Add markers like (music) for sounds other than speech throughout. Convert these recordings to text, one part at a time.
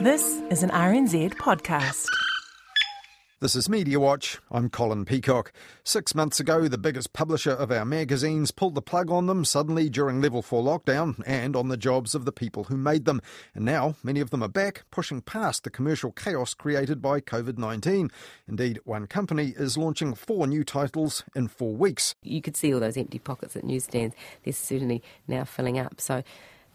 This is an RNZ podcast. This is Media Watch. I'm Colin Peacock. Six months ago, the biggest publisher of our magazines pulled the plug on them suddenly during level four lockdown and on the jobs of the people who made them. And now many of them are back, pushing past the commercial chaos created by COVID 19. Indeed, one company is launching four new titles in four weeks. You could see all those empty pockets at newsstands. They're certainly now filling up. So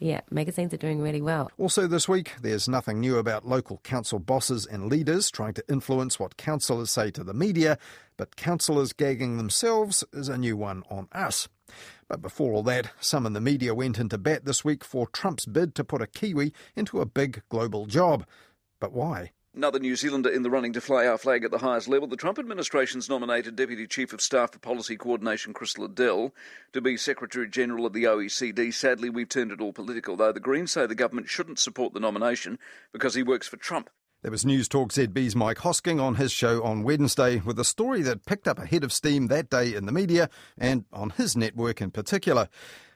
yeah, magazines are doing really well. Also, this week, there's nothing new about local council bosses and leaders trying to influence what councillors say to the media, but councillors gagging themselves is a new one on us. But before all that, some in the media went into bat this week for Trump's bid to put a Kiwi into a big global job. But why? Another New Zealander in the running to fly our flag at the highest level. The Trump administration's nominated Deputy Chief of Staff for Policy Coordination, Chris Liddell, to be Secretary General of the OECD. Sadly, we've turned it all political, though the Greens say the government shouldn't support the nomination because he works for Trump. There was Newstalk ZB's Mike Hosking on his show on Wednesday with a story that picked up a head of steam that day in the media and on his network in particular.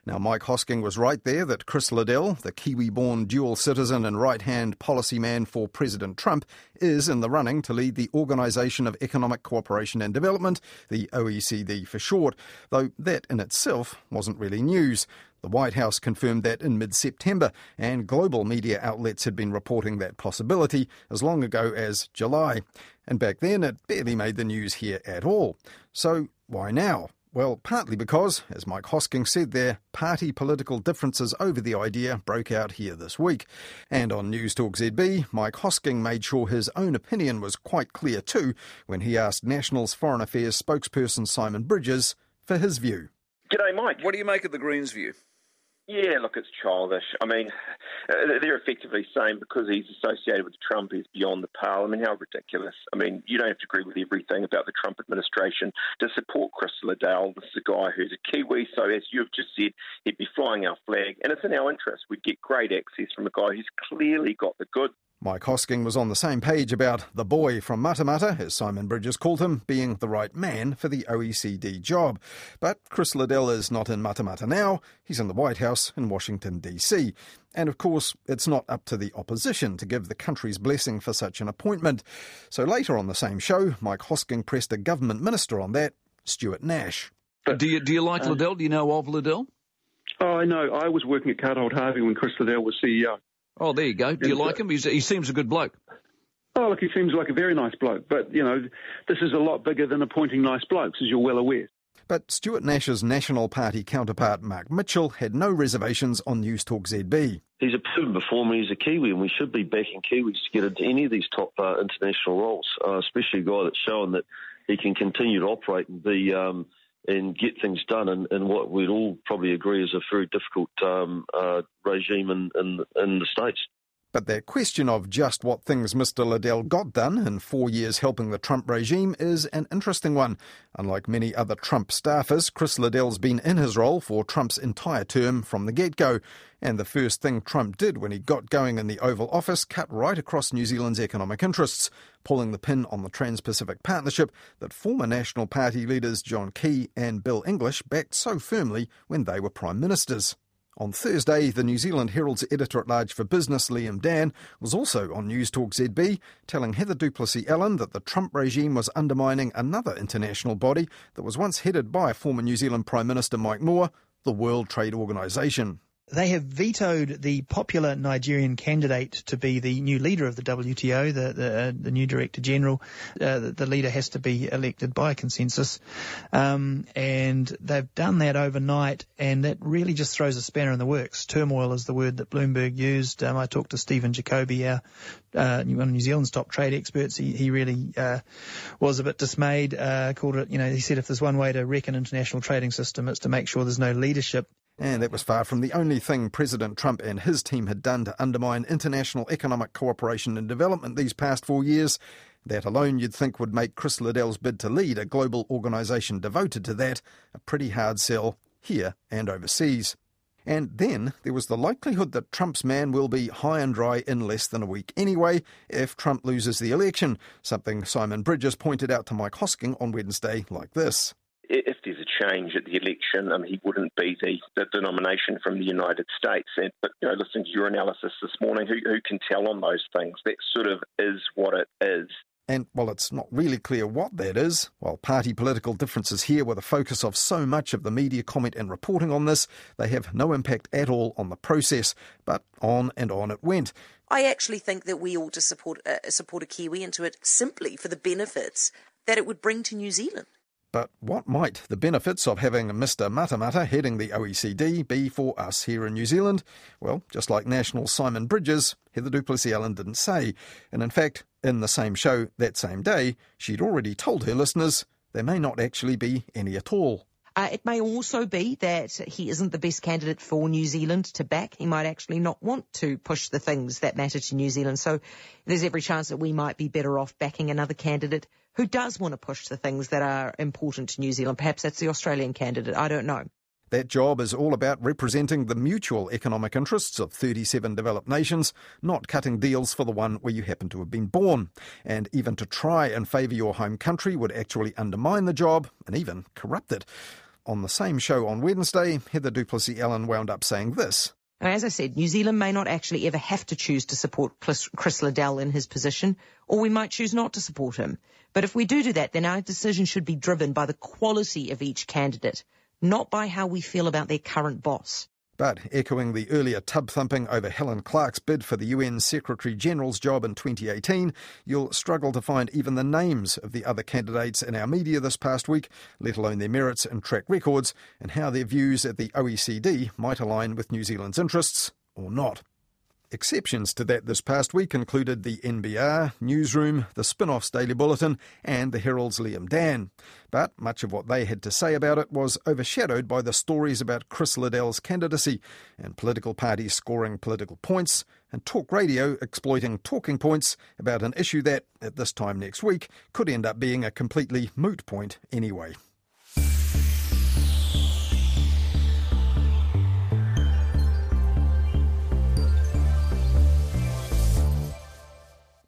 Now, Mike Hosking was right there that Chris Liddell, the Kiwi born dual citizen and right hand policy man for President Trump, is in the running to lead the Organisation of Economic Cooperation and Development, the OECD for short, though that in itself wasn't really news. The White House confirmed that in mid September, and global media outlets had been reporting that possibility as long ago as July. And back then, it barely made the news here at all. So, why now? Well, partly because, as Mike Hosking said there, party political differences over the idea broke out here this week. And on Newstalk ZB, Mike Hosking made sure his own opinion was quite clear too when he asked National's Foreign Affairs spokesperson Simon Bridges for his view. G'day, Mike. What do you make of the Greens' view? Yeah, look, it's childish. I mean, uh, they're effectively saying because he's associated with Trump, he's beyond the pale. I mean, how ridiculous. I mean, you don't have to agree with everything about the Trump administration to support Chris Liddell. This is a guy who's a Kiwi, so as you've just said, he'd be flying our flag, and it's in our interest. We'd get great access from a guy who's clearly got the goods. Mike Hosking was on the same page about the boy from Matamata, as Simon Bridges called him, being the right man for the OECD job. But Chris Liddell is not in Matamata now, he's in the White House in Washington, D.C. And of course, it's not up to the opposition to give the country's blessing for such an appointment. So later on the same show, Mike Hosking pressed a government minister on that, Stuart Nash. But do you, do you like uh, Liddell? Do you know of Liddell? Oh, I know. I was working at Carter Harvey when Chris Liddell was CEO. Oh, there you go. Do you like him? He's, he seems a good bloke. Oh, look, he seems like a very nice bloke. But, you know, this is a lot bigger than appointing nice blokes, as you're well aware. But Stuart Nash's National Party counterpart, Mark Mitchell, had no reservations on Newstalk ZB. He's a proven performer. He's a Kiwi, and we should be backing Kiwis to get into any of these top uh, international roles, uh, especially a guy that's shown that he can continue to operate and be um, and get things done in, in, what we'd all probably agree is a very difficult um, uh, regime in, in, in the States. But that question of just what things Mr. Liddell got done in four years helping the Trump regime is an interesting one. Unlike many other Trump staffers, Chris Liddell's been in his role for Trump's entire term from the get go. And the first thing Trump did when he got going in the Oval Office cut right across New Zealand's economic interests, pulling the pin on the Trans Pacific Partnership that former National Party leaders John Key and Bill English backed so firmly when they were Prime Ministers. On Thursday, the New Zealand Herald's editor at large for business, Liam Dann, was also on Newstalk ZB, telling Heather du Plessis-Allen that the Trump regime was undermining another international body that was once headed by former New Zealand Prime Minister Mike Moore, the World Trade Organization. They have vetoed the popular Nigerian candidate to be the new leader of the WTO, the the, uh, the new director general. Uh, the, leader has to be elected by consensus, um, and they've done that overnight, and that really just throws a spanner in the works. Turmoil is the word that Bloomberg used. Um, I talked to Stephen Jacobi, our uh, one of New Zealand's top trade experts. He, he really uh, was a bit dismayed. Uh, called it, you know, he said if there's one way to wreck an international trading system, it's to make sure there's no leadership. And that was far from the only thing President Trump and his team had done to undermine international economic cooperation and development these past four years. That alone you'd think would make Chris Liddell's bid to lead a global organisation devoted to that a pretty hard sell here and overseas. And then there was the likelihood that Trump's man will be high and dry in less than a week anyway if Trump loses the election, something Simon Bridges pointed out to Mike Hosking on Wednesday like this change at the election, um, he wouldn't be the, the, the nomination from the United States. And, but you know, listening to your analysis this morning, who, who can tell on those things? That sort of is what it is. And while it's not really clear what that is, while party political differences here were the focus of so much of the media comment and reporting on this, they have no impact at all on the process. But on and on it went. I actually think that we ought to support uh, support a Kiwi into it simply for the benefits that it would bring to New Zealand. But what might the benefits of having Mr. Matamata heading the OECD be for us here in New Zealand? Well, just like National Simon Bridges, Heather du Plessis-Allen didn't say. And in fact, in the same show that same day, she'd already told her listeners there may not actually be any at all. Uh, it may also be that he isn't the best candidate for New Zealand to back. He might actually not want to push the things that matter to New Zealand. So there's every chance that we might be better off backing another candidate who does want to push the things that are important to New Zealand. Perhaps that's the Australian candidate. I don't know. That job is all about representing the mutual economic interests of 37 developed nations, not cutting deals for the one where you happen to have been born. And even to try and favour your home country would actually undermine the job and even corrupt it. On the same show on Wednesday, Heather du Plessis-Allen wound up saying this. As I said, New Zealand may not actually ever have to choose to support Chris Liddell in his position, or we might choose not to support him. But if we do do that, then our decision should be driven by the quality of each candidate, not by how we feel about their current boss. But echoing the earlier tub thumping over Helen Clark's bid for the UN Secretary General's job in 2018, you'll struggle to find even the names of the other candidates in our media this past week, let alone their merits and track records, and how their views at the OECD might align with New Zealand's interests or not. Exceptions to that this past week included the NBR, Newsroom, the Spinoff's Daily Bulletin, and the Herald's Liam Dann. But much of what they had to say about it was overshadowed by the stories about Chris Liddell's candidacy and political parties scoring political points and talk radio exploiting talking points about an issue that, at this time next week, could end up being a completely moot point anyway.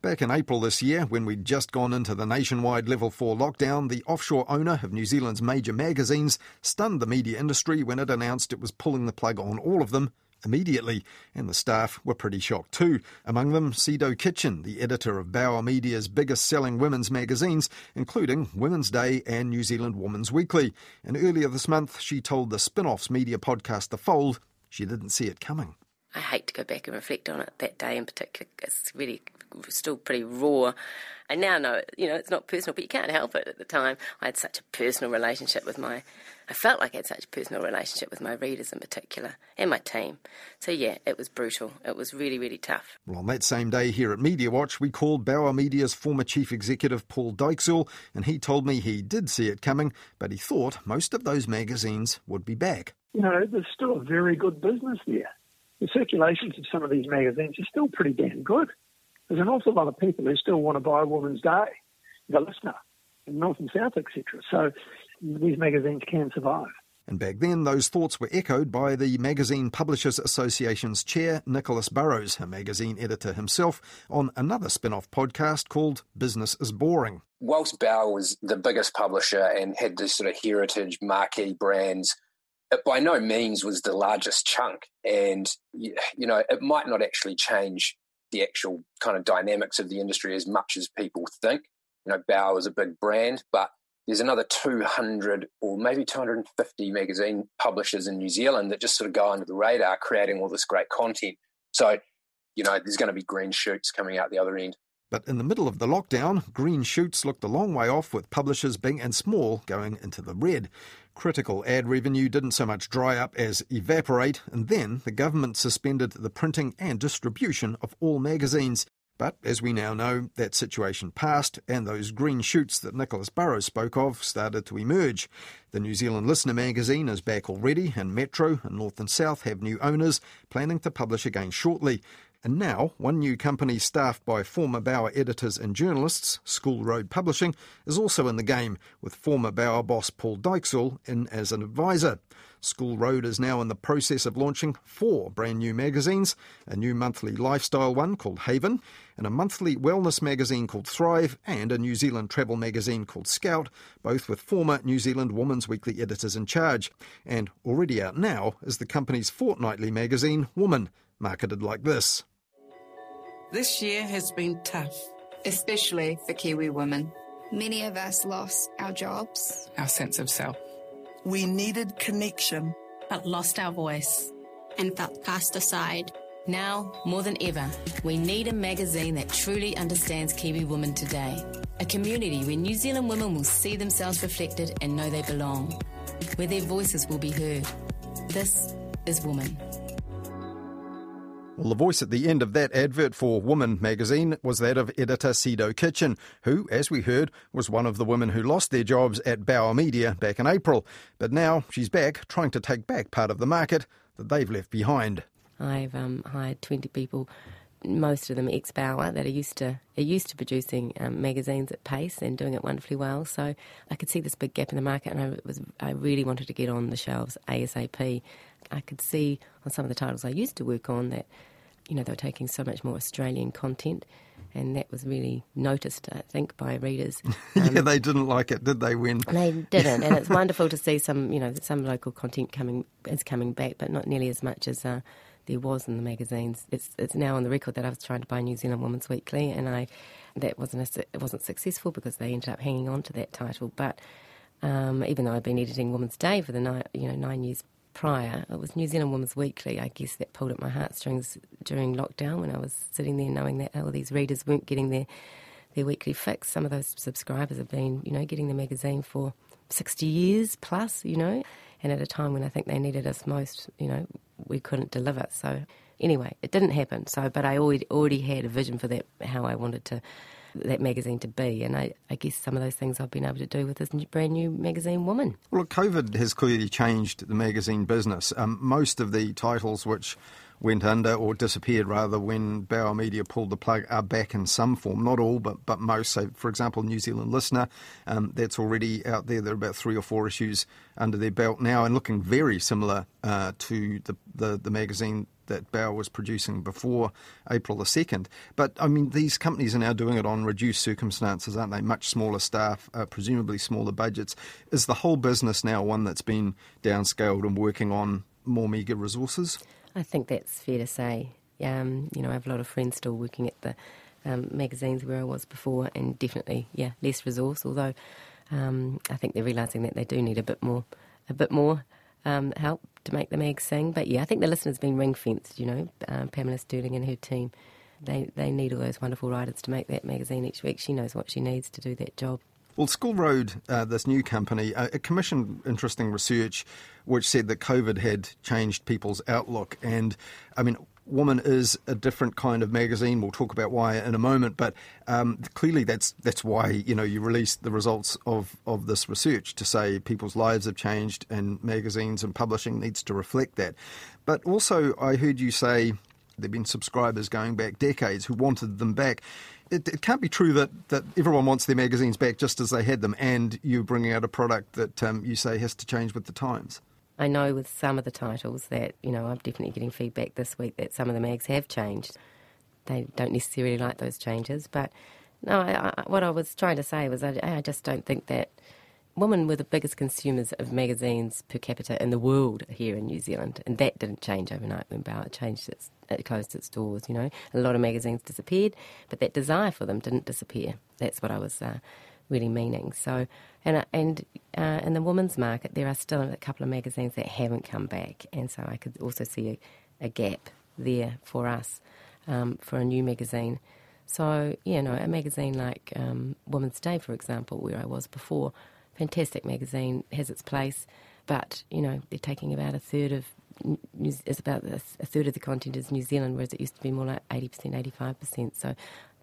Back in April this year, when we'd just gone into the nationwide level 4 lockdown, the offshore owner of New Zealand's major magazines stunned the media industry when it announced it was pulling the plug on all of them immediately, and the staff were pretty shocked too. Among them, Sido Kitchen, the editor of Bauer Media's biggest selling women's magazines, including Women's Day and New Zealand Woman's Weekly. And earlier this month, she told the Spinoff's media podcast The Fold she didn't see it coming. I hate to go back and reflect on it that day in particular. It's really still pretty raw. I now know, you know, it's not personal, but you can't help it at the time. I had such a personal relationship with my, I felt like I had such a personal relationship with my readers in particular and my team. So yeah, it was brutal. It was really, really tough. Well, on that same day here at Media Watch, we called Bauer Media's former chief executive Paul Dijkshoorn, and he told me he did see it coming, but he thought most of those magazines would be back. You know, there's still a very good business there the circulations of some of these magazines are still pretty damn good. There's an awful lot of people who still want to buy Woman's Day, The Listener, and North and South, etc. So these magazines can survive. And back then, those thoughts were echoed by the Magazine Publishers Association's chair, Nicholas Burrows, a magazine editor himself, on another Spinoff podcast called Business is Boring. Whilst Bauer was the biggest publisher and had this sort of heritage marquee brands it by no means was the largest chunk. And, you know, it might not actually change the actual kind of dynamics of the industry as much as people think. You know, Bauer is a big brand, but there's another 200 or maybe 250 magazine publishers in New Zealand that just sort of go under the radar creating all this great content. So, you know, there's going to be green shoots coming out the other end. But in the middle of the lockdown, green shoots looked a long way off with publishers big and small going into the red. Critical ad revenue didn't so much dry up as evaporate, and then the government suspended the printing and distribution of all magazines. But as we now know, that situation passed, and those green shoots that Nicholas Burrows spoke of started to emerge. The New Zealand Listener magazine is back already, and Metro and North and South have new owners, planning to publish again shortly. And now, one new company staffed by former Bauer editors and journalists, School Road Publishing, is also in the game, with former Bauer boss Paul Dijkshoorn in as an advisor. School Road is now in the process of launching four brand new magazines a new monthly lifestyle one called Haven, and a monthly wellness magazine called Thrive, and a New Zealand travel magazine called Scout, both with former New Zealand Woman's Weekly editors in charge. And already out now is the company's fortnightly magazine, Woman, marketed like this. This year has been tough, especially for Kiwi women. Many of us lost our jobs, our sense of self. We needed connection, but lost our voice and felt cast aside. Now, more than ever, we need a magazine that truly understands Kiwi women today. A community where New Zealand women will see themselves reflected and know they belong, where their voices will be heard. This is Woman. Well, the voice at the end of that advert for Woman magazine was that of editor Sido Kitchen, who, as we heard, was one of the women who lost their jobs at Bauer Media back in April. But now she's back trying to take back part of the market that they've left behind. I've um, hired 20 people, most of them ex Bauer, that are used to are used to producing um, magazines at pace and doing it wonderfully well. So I could see this big gap in the market, and I was I really wanted to get on the shelves ASAP. I could see on some of the titles I used to work on that, you know, they were taking so much more Australian content, and that was really noticed, I think, by readers. (laughs) Um, yeah, they didn't like it, did they? When they didn't, and it's (laughs) wonderful to see some, you know, some local content coming is coming back, but not nearly as much as. Uh, there was in the magazines. It's it's now on the record that I was trying to buy New Zealand Woman's Weekly, and I that wasn't a, it wasn't successful because they ended up hanging on to that title. But um, even though I'd been editing Woman's Day for the nine, you know nine years prior, it was New Zealand Women's Weekly. I guess that pulled at my heartstrings during lockdown when I was sitting there knowing that all these readers weren't getting their their weekly fix. Some of those subscribers have been you know getting the magazine for sixty years plus, you know and at a time when I think they needed us most, you know, we couldn't deliver. So anyway, it didn't happen. So, but I already already had a vision for that, how I wanted to that magazine to be, and I, I guess some of those things I've been able to do with this brand new magazine, Woman. Well, COVID has clearly changed the magazine business. Um, most of the titles which went under or disappeared rather when Bauer Media pulled the plug are back in some form. Not all, but but most. So, for example, New Zealand Listener, um, that's already out there. There are about three or four issues under their belt now, and looking very similar uh, to the, the the magazine that Bauer was producing before April the 2nd. But I mean, these companies are now doing it on reduced circumstances, aren't they? Much smaller staff, uh, presumably smaller budgets. Is the whole business now one that's been downscaled and working on more meagre resources? I think that's fair to say. Um, you know, I have a lot of friends still working at the um, magazines where I was before, and definitely, yeah, less resource. Although um, I think they're realising that they do need a bit more, a bit more um, help to make the mag sing. But yeah, I think the listener's been ring fenced. You know, um, Pamela Stirling and her team, they they need all those wonderful writers to make that magazine each week. She knows what she needs to do that job. Well, School Road, uh, this new company, uh, commissioned interesting research which said that COVID had changed people's outlook. And I mean, Woman is a different kind of magazine. We'll talk about why in a moment, but um, clearly that's that's why you know you released the results of, of this research to say people's lives have changed and magazines and publishing needs to reflect that. But also, I heard you say there've been subscribers going back decades who wanted them back it, it, can't be true that, that everyone wants their magazines back just as they had them, and you're bringing out a product that um, you say has to change with the times. I know with some of the titles that, you know, I'm definitely getting feedback this week that some of the mags have changed. They don't necessarily like those changes, but no, I, I, what I was trying to say was I, I just don't think that women were the biggest consumers of magazines per capita in the world here in New Zealand, and that didn't change overnight when Bauer changed its, it closed its doors. You know, a lot of magazines disappeared, but that desire for them didn't disappear. That's what I was uh, really meaning. So, and uh, and uh, in the women's market, there are still a couple of magazines that haven't come back, and so I could also see a, a gap there for us um, for a new magazine. So, you know, a magazine like um, Women's Day, for example, where I was before fantastic magazine, has its place, but you know they're taking about a third of is about a third of the content is New Zealand, whereas it used to be more like eighty percent, eighty five percent. So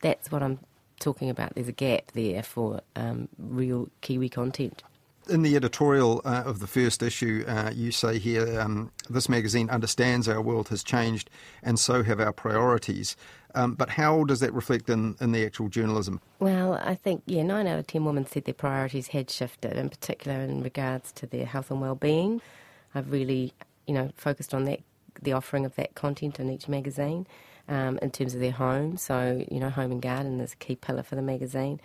that's what I'm talking about. There's a gap there for um, real Kiwi content. In the editorial uh, of the first issue, uh, you say here um, this magazine understands our world has changed and so have our priorities. Um, but how does that reflect in, in the actual journalism? Well, I think, yeah, nine out of ten women said their priorities had shifted, in particular in regards to their health and well-being. I've really, you know, focused on that, the offering of that content in each magazine um, in terms of their home. So, you know, home and garden is a key pillar for the magazine.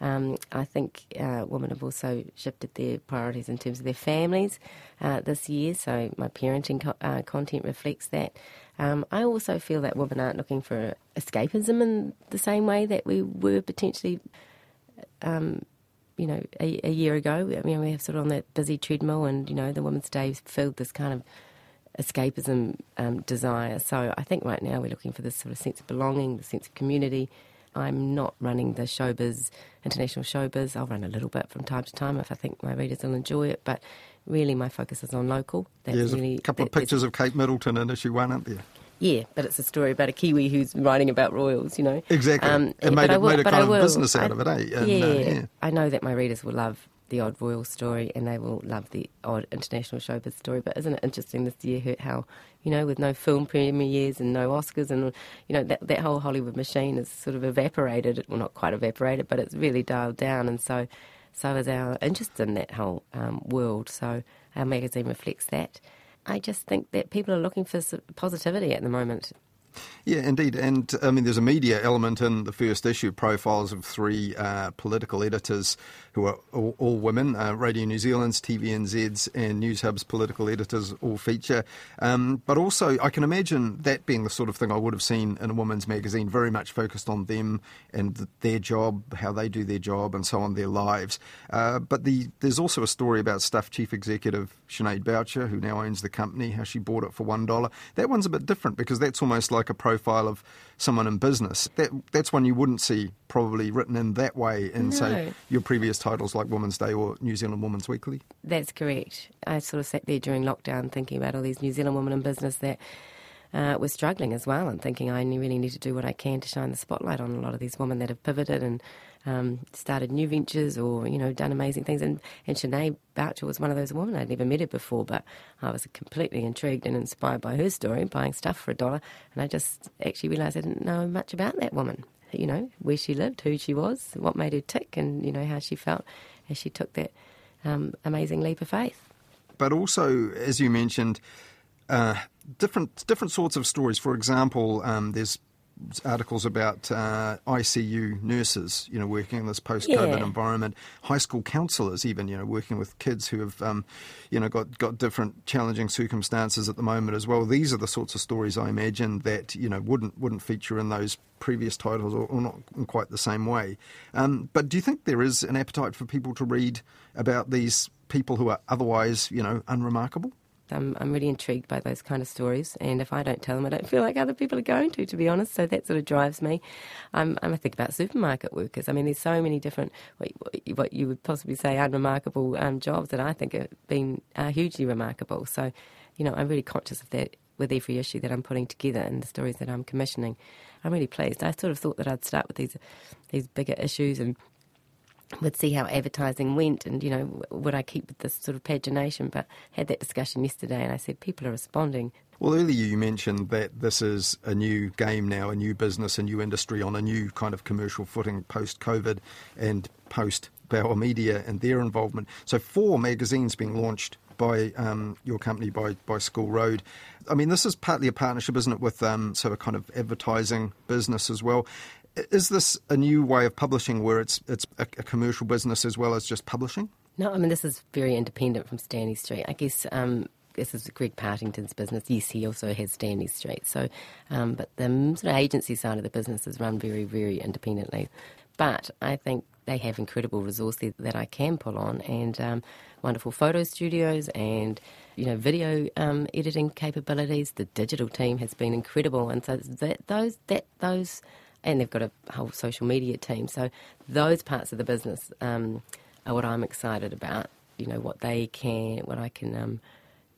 Um, I think uh, women have also shifted their priorities in terms of their families uh, this year, so my parenting co- uh, content reflects that. Um, I also feel that women aren't looking for escapism in the same way that we were potentially, um, you know, a, a, year ago. I mean, we have sort of on that busy treadmill, and you know, the Women's Day filled this kind of escapism um, desire. So I think right now we're looking for this sort of sense of belonging, the sense of community. I'm not running the showbiz, international showbiz. I'll run a little bit from time to time if I think my readers will enjoy it, but really my focus is on local. That's There's really, a couple of pictures of Kate Middleton in issue one, aren't there? Yeah, but it's a story about a Kiwi who's writing about royals, you know. Exactly. Um, it made, it, will, made a kind of business out I, of it, eh? And, yeah, uh, yeah, I know that my readers will love the odd royal story and they will love the odd international showbiz story. But isn't it interesting this year how, you know, with no film premieres and no Oscars and, you know, that, that whole Hollywood machine is sort of evaporated. Well, not quite evaporated, but it's really dialed down. And so, so is our interest in that whole um, world. So our magazine reflects that. I just think that people are looking for positivity at the moment. Yeah, indeed. And I mean, there's a media element in the first issue profiles of three uh, political editors who are all, all women. Uh, Radio New Zealand's, TVNZ's, and Newshub's political editors all feature. Um, but also, I can imagine that being the sort of thing I would have seen in a woman's magazine, very much focused on them and the, their job, how they do their job, and so on, their lives. Uh, but the, there's also a story about Stuff Chief Executive Sinead Boucher, who now owns the company, how she bought it for $1. That one's a bit different because that's almost like a profile of someone in business. That that's one you wouldn't see probably written in that way in no. say your previous titles like Women's Day or New Zealand Women's Weekly. That's correct. I sort of sat there during lockdown thinking about all these New Zealand women in business that uh, were struggling as well and thinking I really need to do what I can to shine the spotlight on a lot of these women that have pivoted and um, started new ventures or, you know, done amazing things. And, and Sinead Boucher was one of those women. I'd never met her before, but I was completely intrigued and inspired by her story, buying stuff for a dollar. And I just actually realised I didn't know much about that woman, you know, where she lived, who she was, what made her tick, and, you know, how she felt as she took that um, amazing leap of faith. But also, as you mentioned, uh, different different sorts of stories. For example, um, there's articles about uh, ICU nurses, you know, working in this post-COVID yeah. environment, high school counsellors, even, you know, working with kids who have, um, you know, got got different challenging circumstances at the moment as well. These are the sorts of stories I imagine that you know wouldn't wouldn't feature in those previous titles, or, or not in quite the same way. Um, but do you think there is an appetite for people to read about these people who are otherwise, you know, unremarkable? I'm, I'm really intrigued by those kind of stories. And if I don't tell them, I don't feel like other people are going to, to be honest. So that sort of drives me. Um, I think about supermarket workers. I mean, there's so many different, what you would possibly say, unremarkable um, jobs that I think have been uh, hugely remarkable. So, you know, I'm really conscious of that with every issue that I'm putting together and the stories that I'm commissioning. I'm really pleased. I sort of thought that I'd start with these these bigger issues and would see how advertising went and, you know, would I keep this sort of pagination? But had that discussion yesterday and I said people are responding. Well, earlier you mentioned that this is a new game now, a new business, a new industry on a new kind of commercial footing post COVID and post Bauer Media and their involvement. So, four magazines being launched by um, your company, by, by School Road. I mean, this is partly a partnership, isn't it, with um, sort of kind of advertising business as well. Is this a new way of publishing where it's it's a, a, commercial business as well as just publishing? No, I mean this is very independent from Stanley Street. I guess um, this is Greg Partington's business. Yes, he also has Stanley Street. So, um, but the sort of agency side of the business is run very, very independently. But I think they have incredible resources that I can pull on, and um, wonderful photo studios and you know video um, editing capabilities. The digital team has been incredible, and so that those that those and they've got a whole social media team. So those parts of the business um, are what I'm excited about. You know what they can, what I can, um,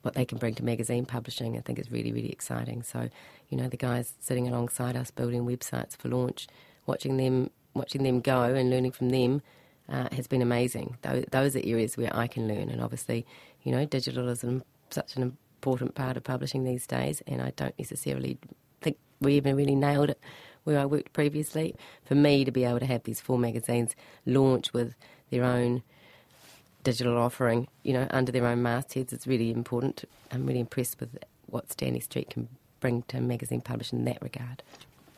what they can bring to magazine publishing. I think is really, really exciting. So you know the guys sitting alongside us building websites for launch, watching them, watching them go and learning from them. Uh, has been amazing. Those, those are areas where I can learn, and obviously, you know, digital is such an important part of publishing these days, and I don't necessarily think we even really nailed it where I worked previously. For me to be able to have these four magazines launch with their own digital offering, you know, under their own mastheads is really important. I'm really impressed with what Stanley Street can bring to magazine publishing in that regard.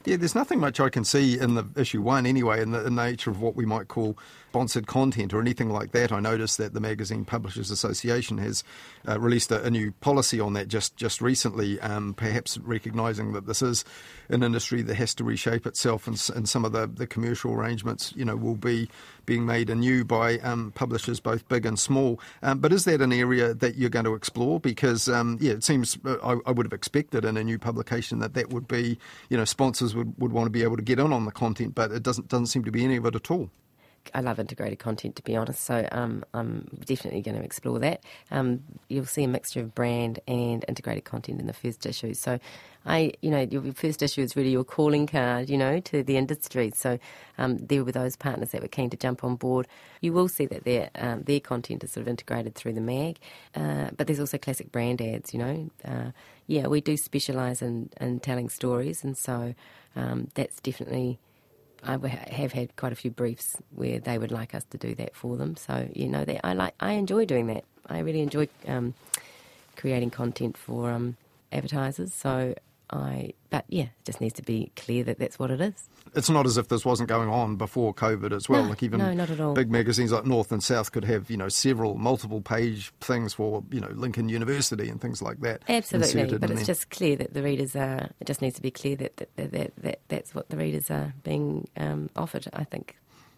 Yeah, there's nothing much I can see in the issue one anyway, in the, in nature of what we might call sponsored content or anything like that. I noticed that the Magazine Publishers Association has uh, released a, a, new policy on that just just recently, um, perhaps recognising that this is an industry that has to reshape itself, and, and some of the, the commercial arrangements, you know, will be being made anew by um, publishers both big and small. Um, but is that an area that you're going to explore? Because um, yeah, it seems uh, I, I, would have expected in a new publication that that would be, you know, sponsors would, would want to be able to get in on the content, but it doesn't doesn't seem to be any of it at all. I love integrated content, to be honest. So um, I'm definitely going to explore that. Um, you'll see a mixture of brand and integrated content in the first issue. So I, you know, your first issue is really your calling card, you know, to the industry. So um, there were those partners that were keen to jump on board. You will see that their um, their content is sort of integrated through the mag, uh, but there's also classic brand ads. You know, uh, yeah, we do specialise in in telling stories, and so um, that's definitely I have had quite a few briefs where they would like us to do that for them. So you know, they, I like I enjoy doing that. I really enjoy um, creating content for um, advertisers. So I, but yeah, it just needs to be clear that that's what it is. It's not as if this wasn't going on before COVID as well. No, like even no, not at all. big magazines like North and South could have you know several multiple page things for you know Lincoln University and things like that. Absolutely, but it's there. just clear that the readers are. It just needs to be clear that that, that, that, that that's what the readers are being um, offered. I think.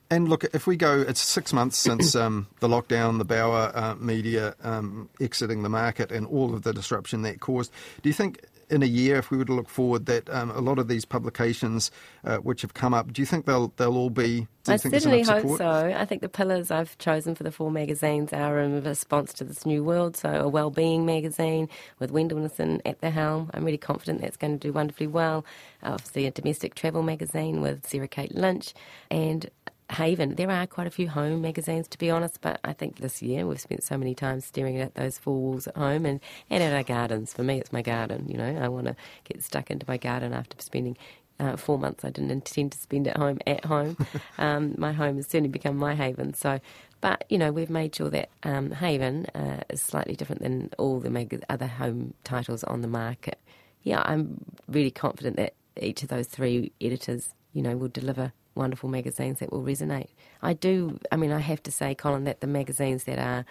And look, if we go, it's six months since um, the lockdown, the Bauer uh, media um, exiting the market, and all of the disruption that caused. Do you think in a year, if we were to look forward, that um, a lot of these publications uh, which have come up, do you think they'll they'll all be? I certainly hope so. I think the pillars I've chosen for the four magazines are in response to this new world. So a well-being magazine with Wendyl at the helm. I'm really confident that's going to do wonderfully well. Obviously, a domestic travel magazine with Sarah Kate Lynch and Haven. There are quite a few home magazines, to be honest, but I think this year we've spent so many times staring at those four walls at home and, and at our gardens. For me, it's my garden, you know. I want to get stuck into my garden after spending uh, four months I didn't intend to spend at home at home. (laughs) um, my home has certainly become my haven. So, but you know, we've made sure that um, Haven uh, is slightly different than all the mag- other home titles on the market. Yeah, I'm really confident that each of those three editors, you know, will deliver wonderful magazines that will resonate. I do, I mean, I have to say, Colin, that the magazines that are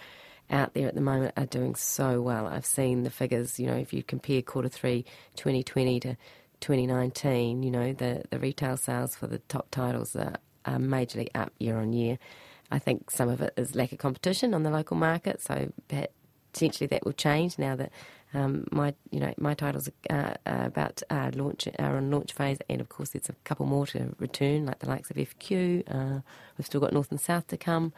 out there at the moment are doing so well. I've seen the figures, you know, if you compare quarter three 2020 to 2019, you know, the, the retail sales for the top titles are, are majorly up year on year. I think some of it is lack of competition on the local market, so potentially that will change now that um, my, you know, my titles are, are about uh, launch are on launch phase, and of course there's a couple more to return, like the likes of FQ. Uh, we've still got North and South to come.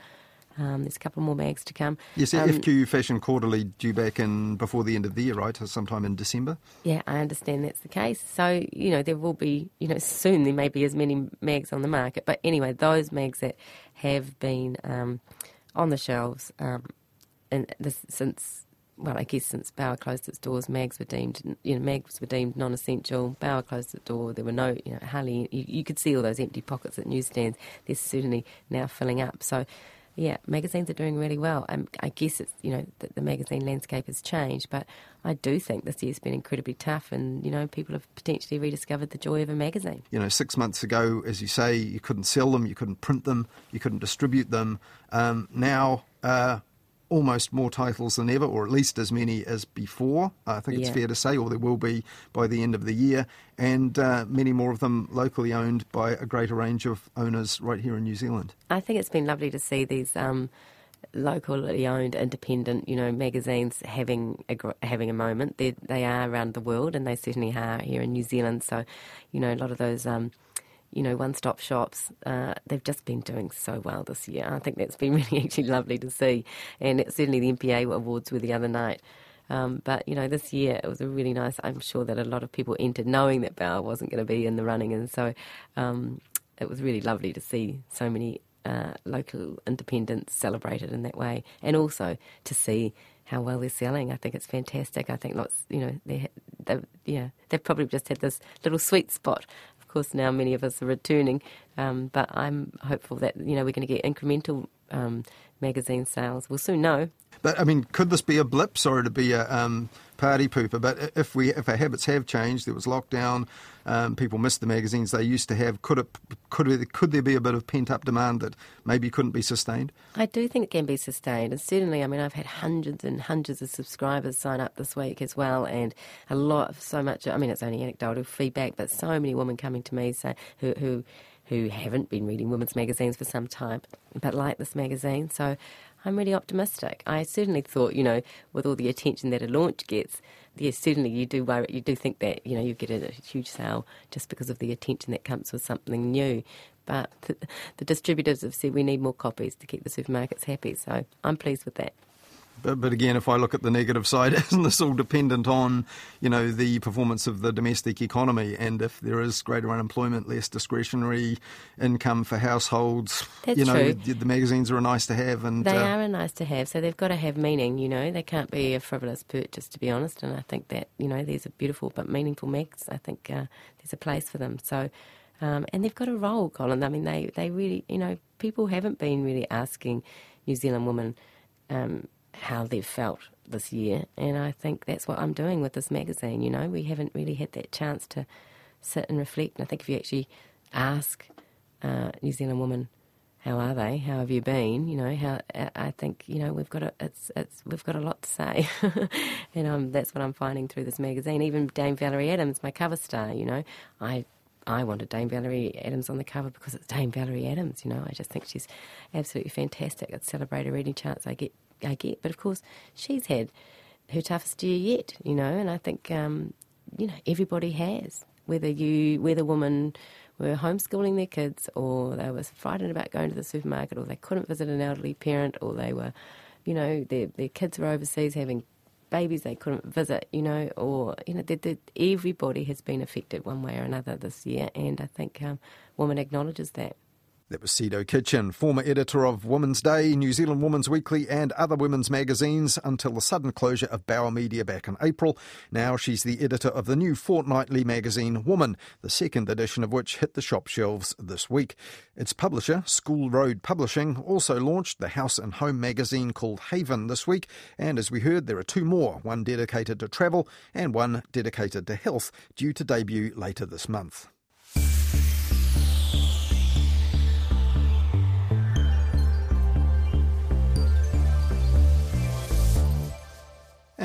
Um, there's a couple more mags to come. Yes, um, FQ Fashion Quarterly due back in before the end of the year, right? Sometime in December. Yeah, I understand that's the case. So you know there will be, you know, soon there may be as many mags on the market. But anyway, those mags that have been um, on the shelves um, and this, since well, I guess since Bauer closed its doors, Mags were deemed, you know, Mags were deemed non-essential. Bauer closed its door. There were no, you know, hardly. You, you could see all those empty pockets at newsstands. They're certainly now filling up. So, yeah, magazines are doing really well. Um, I guess it's, you know, the, the magazine landscape has changed, but I do think this year's been incredibly tough, and you know, people have potentially rediscovered the joy of a magazine. You know, six months ago, as you say, you couldn't sell them, you couldn't print them, you couldn't distribute them. Um, now. Uh, almost more titles than ever, or at least as many as before. I think it's fair to say, or there will be by the end of the year, and uh, many more of them locally owned by a greater range of owners right here in New Zealand. I think it's been lovely to see these. Um, locally owned independent you know magazines having a having a moment they they are around the world and they certainly are here in New Zealand so you know a lot of those um, you know, one stop shops, uh, they've just been doing so well this year. I think that's been (laughs) really actually lovely to see. And certainly the MPA awards were the other night. Um, but, you know, this year it was a really nice, I'm sure that a lot of people entered knowing that Bauer wasn't going to be in the running. And so um, it was really lovely to see so many uh, local independents celebrated in that way. And also to see how well they're selling. I think it's fantastic. I think lots, you know, they, they, yeah, they've probably just had this little sweet spot of course, now many of us are returning, um, but I'm hopeful that you know we're going to get incremental um, magazine sales. We'll soon know. But I mean, could this be a blip? Sorry to be a um, party pooper, but if we if our habits have changed, there was lockdown, um, people missed the magazines they used to have. Could it could it, could there be a bit of pent up demand that maybe couldn't be sustained? I do think it can be sustained, and certainly, I mean, I've had hundreds and hundreds of subscribers sign up this week as well, and a lot of so much. I mean, it's only anecdotal feedback, but so many women coming to me say who who who haven't been reading women's magazines for some time, but like this magazine. So I'm really optimistic. I certainly thought, you know, with all the attention that a launch gets, yes, certainly you do worry, you do think that, you know, you get a, huge sale just because of the attention that comes with something new. But the, (laughs) the distributors have said we need more copies to keep the supermarkets happy, so I'm pleased with that. But, but again, if I look at the negative side, (laughs) isn't this all dependent on, you know, the performance of the domestic economy? And if there is greater unemployment, less discretionary income for households, That's you know, true. the magazines are a nice to have. And They uh, are a nice to have, so they've got to have meaning, you know. They can't be a frivolous purchase, to be honest. And I think that, you know, these are beautiful but meaningful mags. I think uh, there's a place for them. So, um, and they've got a role, Colin. I mean, they, they really, you know, people haven't been really asking New Zealand women um, how they've felt this year. And I think that's what I'm doing with this magazine, you know. We haven't really had that chance to sit and reflect. And I think if you actually ask uh, New Zealand women, how are they? How have you been? You know, how I think you know we've got a it's it's we've got a lot to say, (laughs) and um, that's what I'm finding through this magazine. Even Dame Valerie Adams, my cover star, you know, I I wanted Dame Valerie Adams on the cover because it's Dame Valerie Adams. You know, I just think she's absolutely fantastic. I'd celebrate her any chance I get. I get, but of course, she's had her toughest year yet. You know, and I think um, you know everybody has. Whether you, whether women were homeschooling their kids, or they were frightened about going to the supermarket, or they couldn't visit an elderly parent, or they were, you know, their their kids were overseas having babies they couldn't visit, you know, or you know, that everybody has been affected one way or another this year, and I think um, Woman acknowledges that. That was Sido Kitchen, former editor of Women's Day, New Zealand Women's Weekly, and other women's magazines until the sudden closure of Bauer Media back in April. Now she's the editor of the new fortnightly magazine Woman, the second edition of which hit the shop shelves this week. Its publisher, School Road Publishing, also launched the house and home magazine called Haven this week, and as we heard, there are two more, one dedicated to travel and one dedicated to health, due to debut later this month.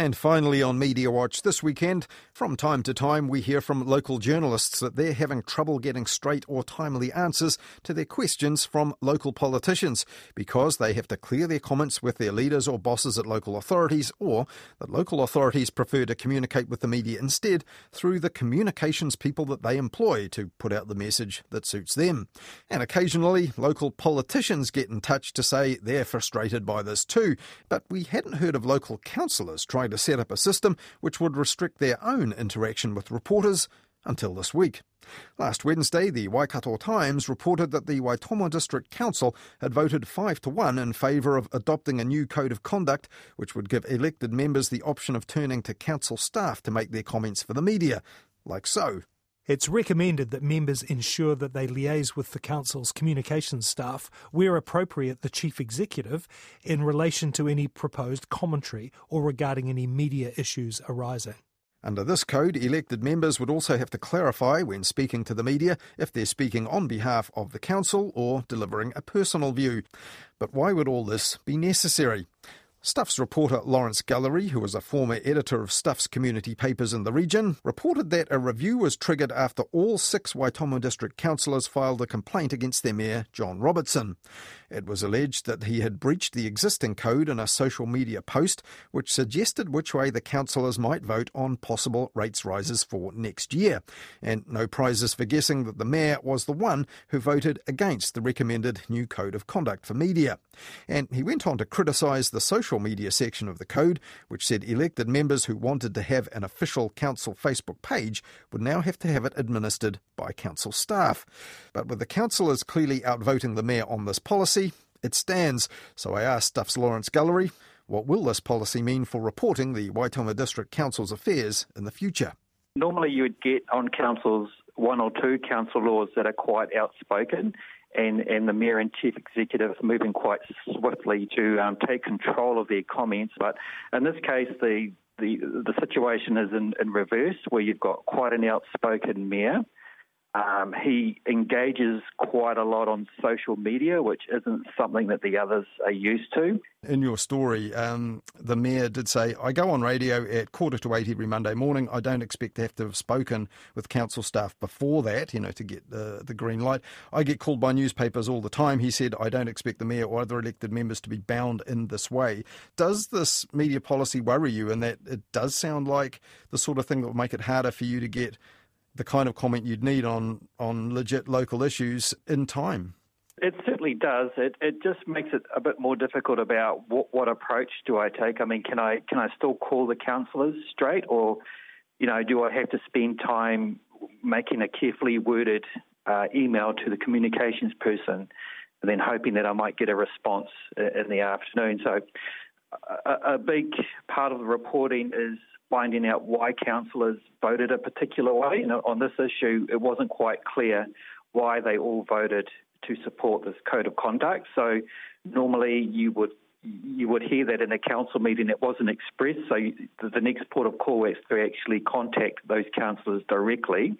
And finally, on Media Watch this weekend, from time to time we hear from local journalists that they're having trouble getting straight or timely answers to their questions from local politicians because they have to clear their comments with their leaders or bosses at local authorities, or that local authorities prefer to communicate with the media instead through the communications people that they employ to put out the message that suits them. And occasionally, local politicians get in touch to say they're frustrated by this too, but we hadn't heard of local councillors trying to set up a system which would restrict their own interaction with reporters until this week. Last Wednesday, the Waikato Times reported that the Waitomo District Council had voted 5 to 1 in favour of adopting a new code of conduct which would give elected members the option of turning to council staff to make their comments for the media, like so. It's recommended that members ensure that they liaise with the Council's communications staff, where appropriate the Chief Executive, in relation to any proposed commentary or regarding any media issues arising. Under this code, elected members would also have to clarify when speaking to the media if they're speaking on behalf of the Council or delivering a personal view. But why would all this be necessary? Stuff's reporter Lawrence Gullery, who was a former editor of Stuff's community papers in the region, reported that a review was triggered after all six Waitomo district councillors filed a complaint against their mayor, John Robertson. It was alleged that he had breached the existing code in a social media post which suggested which way the councillors might vote on possible rates rises for next year. And no prizes for guessing that the mayor was the one who voted against the recommended new code of conduct for media. And he went on to criticise the social media section of the code, which said elected members who wanted to have an official council Facebook page would now have to have it administered by council staff. But with the councillors clearly outvoting the mayor on this policy, it stands. So I asked Stuff's Lawrence Gullery, what will this policy mean for reporting the Waitomo District Council's affairs in the future? Normally, you would get on councils one or two council laws that are quite outspoken, and, and the mayor and chief executive moving quite swiftly to um, take control of their comments. But in this case, the the, the situation is in, in reverse, where you've got quite an outspoken mayor um, he engages quite a lot on social media, which isn't something that the others are used to. In your story, um, the mayor did say, I go on radio at quarter to eight every Monday morning. I don't expect to have to have spoken with council staff before that, you know, to get the, the green light. I get called by newspapers all the time. He said, I don't expect the mayor or other elected members to be bound in this way. Does this media policy worry you in that it does sound like the sort of thing that will make it harder for you to get the kind of comment you'd need on, on legit local issues in time. It certainly does. It it just makes it a bit more difficult about what, what approach do I take. I mean, can I can I still call the councillors straight, or you know, do I have to spend time making a carefully worded uh, email to the communications person, and then hoping that I might get a response in the afternoon? So, a, a big part of the reporting is finding out why councillors voted a particular way. Know, on this issue, it wasn't quite clear why they all voted to support this code of conduct. So normally you would you would hear that in a council meeting it wasn't expressed. So the next port of call is to actually contact those councillors directly.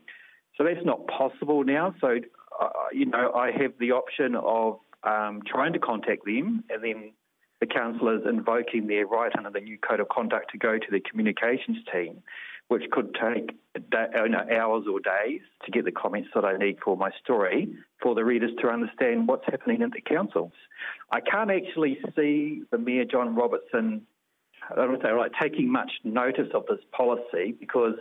So that's not possible now. So uh, you know I have the option of um, trying to contact them and then the councillors invoking their right under the new code of conduct to go to the communications team, which could take hours or days to get the comments that I need for my story for the readers to understand what's happening in the councils. I can't actually see the Mayor John Robertson, I don't say like taking much notice of this policy because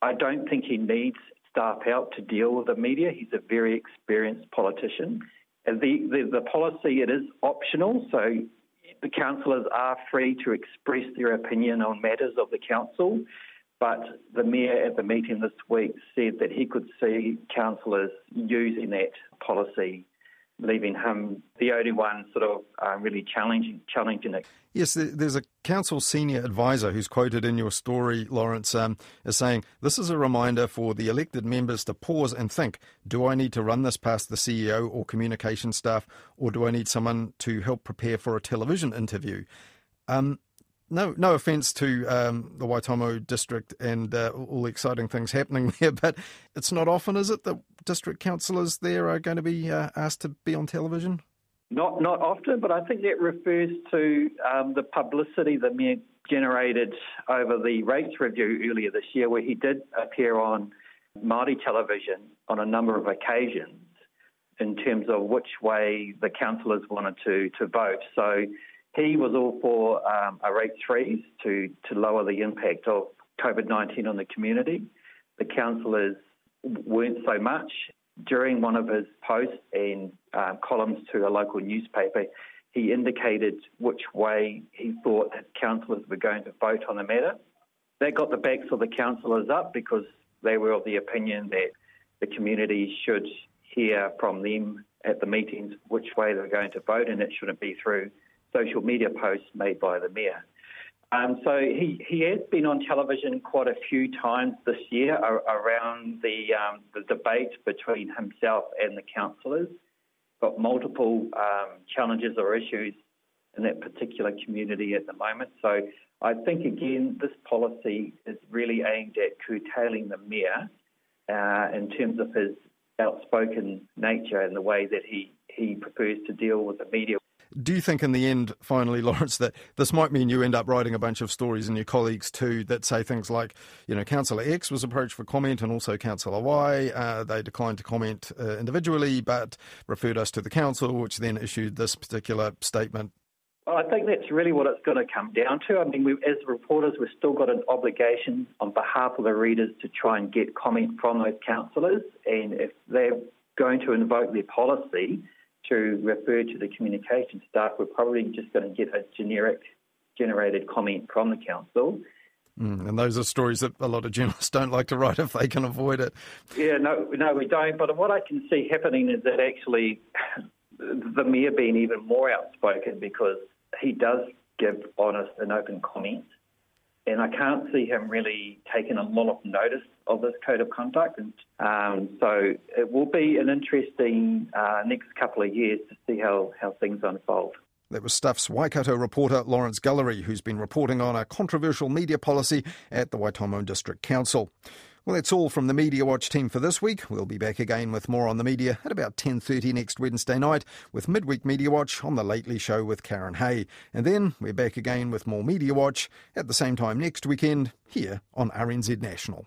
I don't think he needs staff help to deal with the media. He's a very experienced politician. The, the, the policy, it is optional, so the councillors are free to express their opinion on matters of the council, but the mayor at the meeting this week said that he could see councillors using that policy leaving him the only one sort of uh, really challenging challenging it. Yes, there's a council senior advisor who's quoted in your story, Lawrence, um, as saying, This is a reminder for the elected members to pause and think do I need to run this past the CEO or communication staff, or do I need someone to help prepare for a television interview? Um, no, no offence to um, the Waitomo district and uh, all the exciting things happening (laughs) there, but it's not often, is it, that district councillors there are going to be uh, asked to be on television? Not, not often, but I think that refers to um, the publicity that Mayor generated over the rates review earlier this year, where he did appear on Māori television on a number of occasions in terms of which way the councillors wanted to, to vote. So he was all for um, a rate freeze to, to lower the impact of COVID 19 on the community. The councillors weren't so much. During one of his posts and um, columns to a local newspaper, he indicated which way he thought that councillors were going to vote on the matter. That got the backs of the councillors up because they were of the opinion that the community should hear from them at the meetings which way they're going to vote, and it shouldn't be through social media posts made by the mayor. Um, so he, he has been on television quite a few times this year around the, um, the debate between himself and the councillors. Got multiple um, challenges or issues in that particular community at the moment. So I think, again, this policy is really aimed at curtailing the mayor uh, in terms of his outspoken nature and the way that he, he prefers to deal with the media. Do you think, in the end, finally, (laughs) Lawrence, that this might mean you end up writing a bunch of stories and your colleagues too that say things like, you know, Councillor X was approached for comment and also Councillor Y. Uh, they declined to comment uh, individually but referred us to the council, which then issued this particular statement well, I think that's really what it's going to come down to. I mean, as reporters, we've still got an obligation on behalf of the readers to try and get comment from those councillors. And if they're going to invoke their policy, to refer to the communication staff, we're probably just going to get a generic generated comment from the council. Mm, and those are stories that a lot of journalists don't like to write if they can avoid it. Yeah, no, no, we don't. But what I can see happening is that actually the mayor being even more outspoken because he does give honest and open comments. And I can't see him really taking a lot of notice of this code of conduct. And um, so it will be an interesting uh, next couple of years to see how, how things unfold. That was Stuff's Waikato reporter Lawrence Gullery, who's been reporting on a controversial media policy at the Waitomo District Council. Well, that's all from the Media Watch team for this week. We'll be back again with more on the media at about 10.30 next Wednesday night with Midweek Media Watch on The Lately Show with Karen Hay. And then we're back again with more Media Watch at the same time next weekend here on RNZ National.